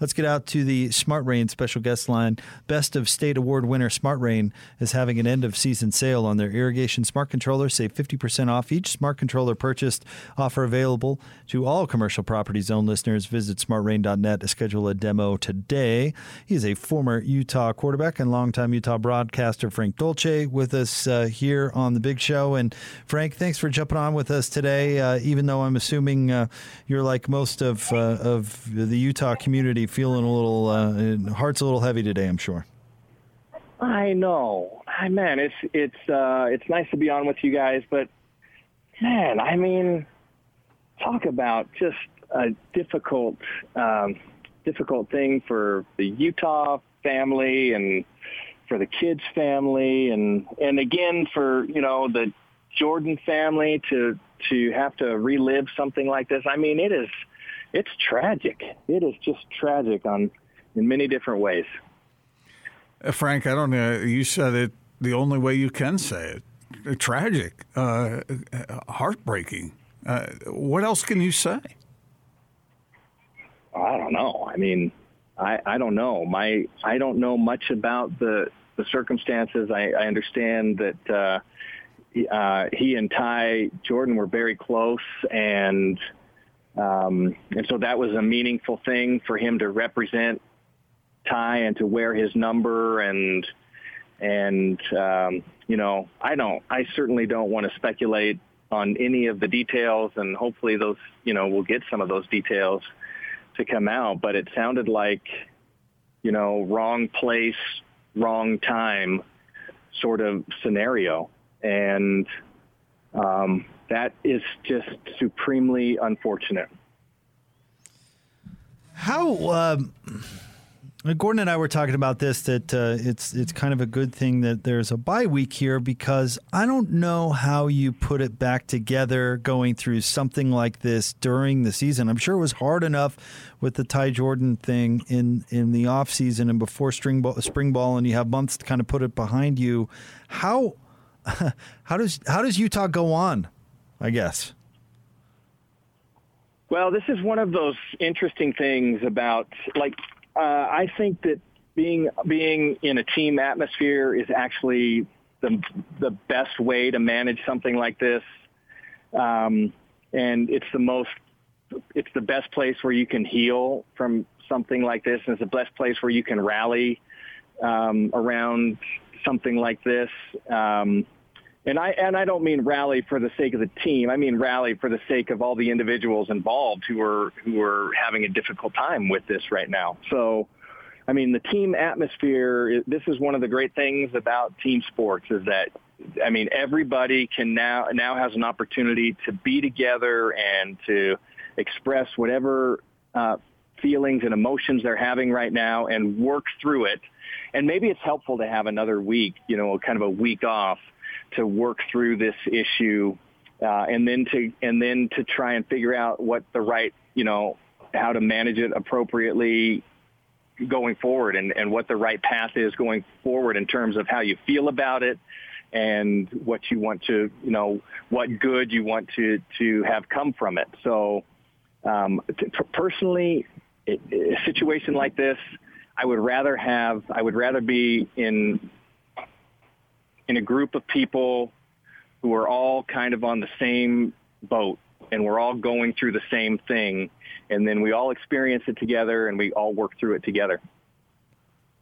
Let's get out to the Smart Rain special guest line. Best of State Award winner Smart Rain is having an end of season sale on their irrigation smart controller. Save 50% off each smart controller purchased. Offer available to all commercial property zone listeners. Visit smartrain.net to schedule a demo today. He is a former Utah quarterback and longtime Utah broadcaster, Frank Dolce, with us uh, here on the big show. And Frank, thanks for jumping on with us today. Uh, even though I'm assuming uh, you're like most of uh, of the Utah community, feeling a little uh, heart's a little heavy today. I'm sure. I know, I, man. It's it's uh, it's nice to be on with you guys, but man, I mean, talk about just a difficult um, difficult thing for the Utah family and for the kids family and and again for you know the Jordan family to to have to relive something like this. I mean, it is it's tragic. It is just tragic on in many different ways. Uh, Frank, I don't know. You said it the only way you can say it. Uh, tragic, uh, heartbreaking. Uh, what else can you say? I don't know. I mean, I, I don't know. My I don't know much about the the circumstances. I, I understand that uh, uh, he and Ty Jordan were very close, and um, and so that was a meaningful thing for him to represent Ty and to wear his number and and um, you know I don't I certainly don't want to speculate on any of the details, and hopefully those you know we'll get some of those details to come out. But it sounded like you know wrong place, wrong time sort of scenario and um, that is just supremely unfortunate. How um, Gordon and I were talking about this that uh, it's it's kind of a good thing that there's a bye week here because I don't know how you put it back together going through something like this during the season. I'm sure it was hard enough with the Ty Jordan thing in in the off season and before spring ball, spring ball, and you have months to kind of put it behind you. How how does how does Utah go on? I guess. Well, this is one of those interesting things about like uh, I think that being being in a team atmosphere is actually the the best way to manage something like this, um, and it's the most it's the best place where you can heal from something like this, and it's the best place where you can rally um, around something like this. Um, and I and I don't mean rally for the sake of the team. I mean rally for the sake of all the individuals involved who are who are having a difficult time with this right now. So, I mean, the team atmosphere. This is one of the great things about team sports is that I mean everybody can now now has an opportunity to be together and to express whatever uh, feelings and emotions they're having right now and work through it. And maybe it's helpful to have another week, you know, kind of a week off to work through this issue, uh, and then to and then to try and figure out what the right, you know, how to manage it appropriately going forward, and, and what the right path is going forward in terms of how you feel about it, and what you want to, you know, what good you want to to have come from it. So, um, to, personally, it, a situation like this, I would rather have, I would rather be in in a group of people who are all kind of on the same boat and we're all going through the same thing and then we all experience it together and we all work through it together.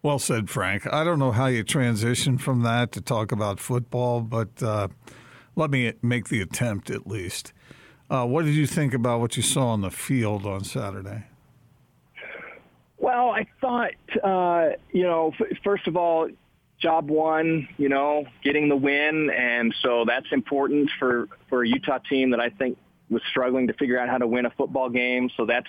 Well said, Frank. I don't know how you transition from that to talk about football, but uh, let me make the attempt at least. Uh, what did you think about what you saw on the field on Saturday? Well, I thought, uh, you know, f- first of all, job one, you know, getting the win. And so that's important for, for a Utah team that I think was struggling to figure out how to win a football game. So that's,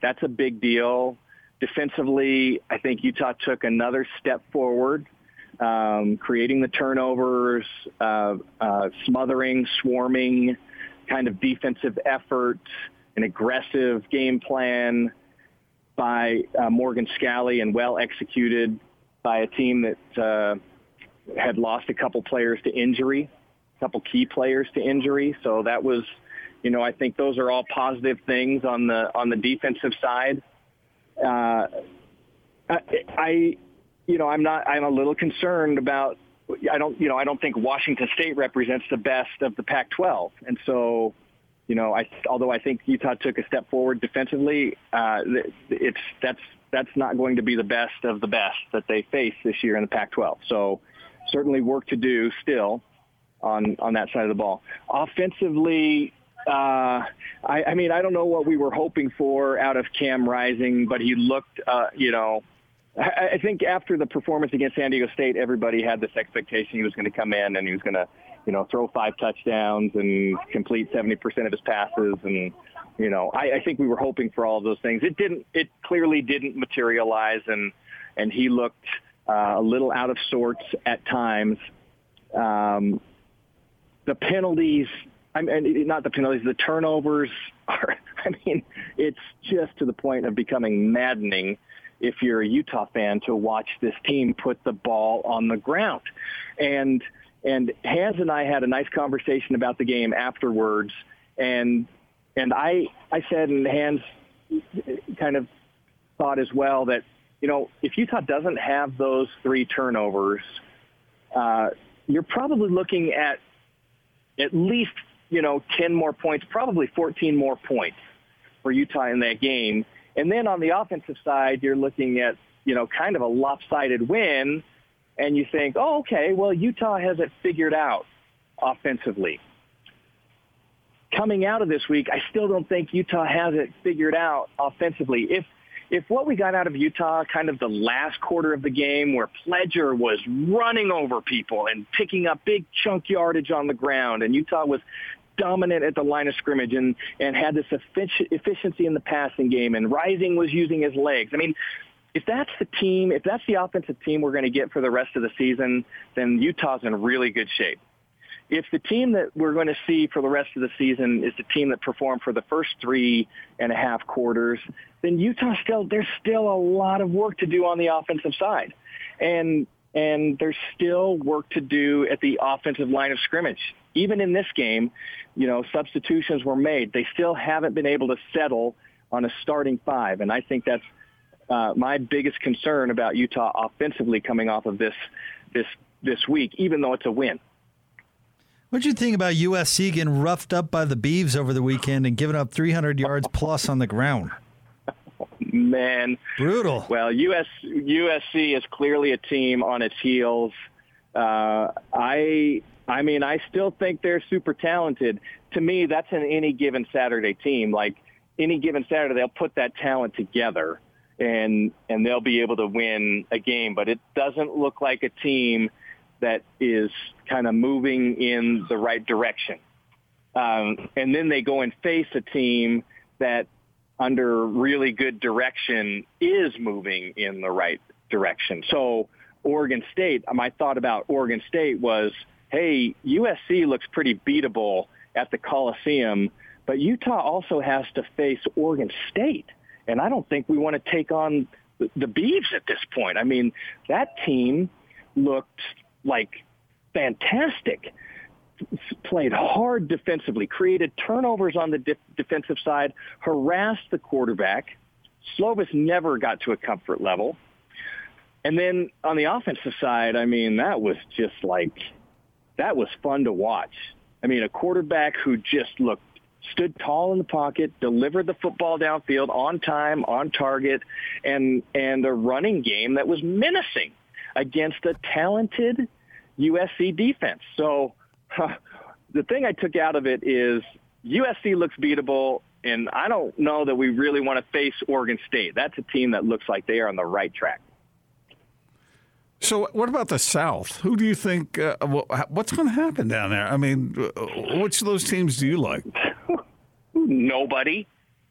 that's a big deal. Defensively, I think Utah took another step forward, um, creating the turnovers, uh, uh, smothering, swarming kind of defensive effort, an aggressive game plan by uh, Morgan Scalley and well executed by a team that uh, had lost a couple players to injury, a couple key players to injury. So that was, you know, I think those are all positive things on the on the defensive side. uh, I, I, you know, I'm not. I'm a little concerned about. I don't, you know, I don't think Washington State represents the best of the Pac-12, and so, you know, I although I think Utah took a step forward defensively, uh, it's that's that's not going to be the best of the best that they face this year in the Pac-12. So, certainly work to do still on on that side of the ball. Offensively, uh, I, I mean, I don't know what we were hoping for out of Cam Rising, but he looked, uh, you know, I, I think after the performance against San Diego State, everybody had this expectation he was going to come in and he was going to, you know, throw five touchdowns and complete 70% of his passes. And, you know, I, I think we were hoping for all of those things. It didn't, it clearly didn't materialize and, and he looked uh, a little out of sorts at times. Um, the penalties I mean, not the penalties, the turnovers are, I mean, it's just to the point of becoming maddening if you're a Utah fan to watch this team put the ball on the ground. And, and Hans and I had a nice conversation about the game afterwards. And, and I, I said, and Hans kind of thought as well that, you know, if Utah doesn't have those three turnovers, uh, you're probably looking at at least you know, 10 more points, probably 14 more points for Utah in that game. And then on the offensive side, you're looking at, you know, kind of a lopsided win. And you think, oh, okay, well, Utah has it figured out offensively. Coming out of this week, I still don't think Utah has it figured out offensively. If if what we got out of Utah, kind of the last quarter of the game where Pledger was running over people and picking up big chunk yardage on the ground, and Utah was dominant at the line of scrimmage and, and had this efficiency in the passing game, and Rising was using his legs. I mean, if that's the team, if that's the offensive team we're going to get for the rest of the season, then Utah's in really good shape if the team that we're going to see for the rest of the season is the team that performed for the first three and a half quarters, then Utah still there's still a lot of work to do on the offensive side, and and there's still work to do at the offensive line of scrimmage. Even in this game, you know, substitutions were made. They still haven't been able to settle on a starting five, and I think that's uh, my biggest concern about Utah offensively coming off of this this this week, even though it's a win. What did you think about USC getting roughed up by the Beavs over the weekend and giving up 300 yards plus on the ground? Man, brutal. Well, US, USC is clearly a team on its heels. Uh, I, I mean, I still think they're super talented. To me, that's an any given Saturday team. Like any given Saturday, they'll put that talent together and and they'll be able to win a game. But it doesn't look like a team that is kind of moving in the right direction. Um, and then they go and face a team that under really good direction is moving in the right direction. So Oregon State, my thought about Oregon State was, hey, USC looks pretty beatable at the Coliseum, but Utah also has to face Oregon State. And I don't think we want to take on the Beavs at this point. I mean, that team looked like fantastic. Played hard defensively, created turnovers on the de- defensive side, harassed the quarterback. Slovis never got to a comfort level. And then on the offensive side, I mean, that was just like, that was fun to watch. I mean, a quarterback who just looked, stood tall in the pocket, delivered the football downfield on time, on target, and, and a running game that was menacing against a talented USC defense. So huh, the thing I took out of it is USC looks beatable, and I don't know that we really want to face Oregon State. That's a team that looks like they are on the right track. So, what about the South? Who do you think? Uh, what's going to happen down there? I mean, uh, which of those teams do you like? Nobody.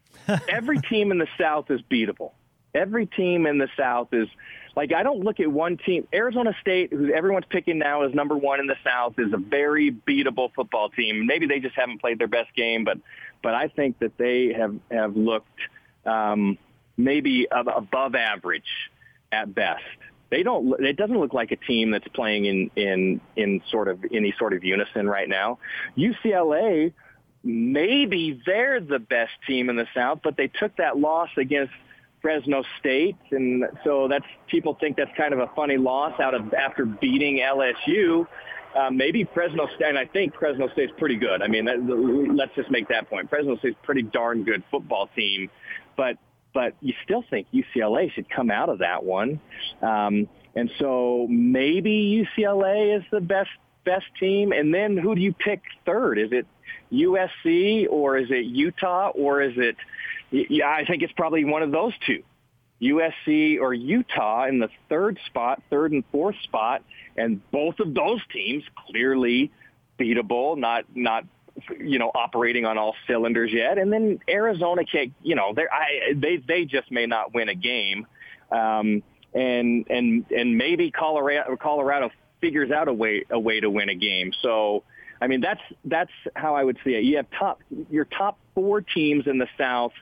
Every team in the South is beatable. Every team in the South is like I don't look at one team. Arizona State, who everyone's picking now as number one in the South, is a very beatable football team. Maybe they just haven't played their best game, but but I think that they have have looked um, maybe above average at best. They don't. It doesn't look like a team that's playing in in in sort of any sort of unison right now. UCLA, maybe they're the best team in the South, but they took that loss against Fresno State, and so that's people think that's kind of a funny loss out of after beating LSU. Uh, maybe Fresno State, and I think Fresno State's pretty good. I mean, that, let's just make that point. Fresno State's pretty darn good football team, but but you still think UCLA should come out of that one. Um, and so maybe UCLA is the best best team, and then who do you pick third? Is it USC or is it Utah or is it? Yeah, I think it's probably one of those two. USC or Utah in the third spot, third and fourth spot, and both of those teams clearly beatable, not not you know operating on all cylinders yet. And then Arizona can't, you know, they they they just may not win a game, um, and and and maybe Colorado Colorado figures out a way a way to win a game. So. I mean that's that's how I would see it. You have top your top four teams in the South.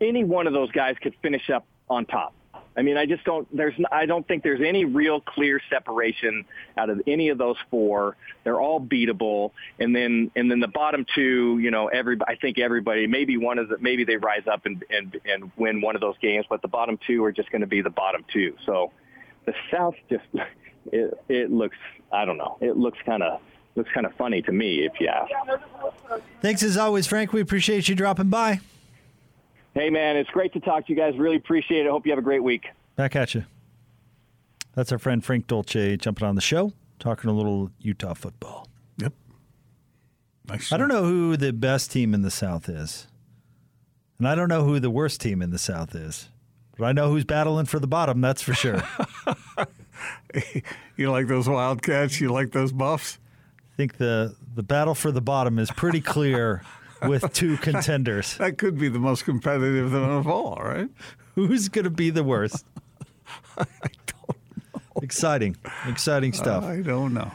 Any one of those guys could finish up on top. I mean, I just don't. There's. I don't think there's any real clear separation out of any of those four. They're all beatable, and then and then the bottom two. You know, every. I think everybody. Maybe one of the. Maybe they rise up and and and win one of those games, but the bottom two are just going to be the bottom two. So, the South just. It, it looks. I don't know. It looks kind of looks kind of funny to me, if you ask. Thanks as always, Frank. We appreciate you dropping by. Hey, man, it's great to talk to you guys. Really appreciate it. Hope you have a great week. Back at you. That's our friend Frank Dolce jumping on the show, talking a little Utah football. Yep. Nice. I don't know who the best team in the South is. And I don't know who the worst team in the South is. But I know who's battling for the bottom, that's for sure. you like those Wildcats? You like those Buffs? I think the, the battle for the bottom is pretty clear with two contenders. That could be the most competitive of them all, right? Who's going to be the worst? I don't know. Exciting, exciting stuff. I don't know.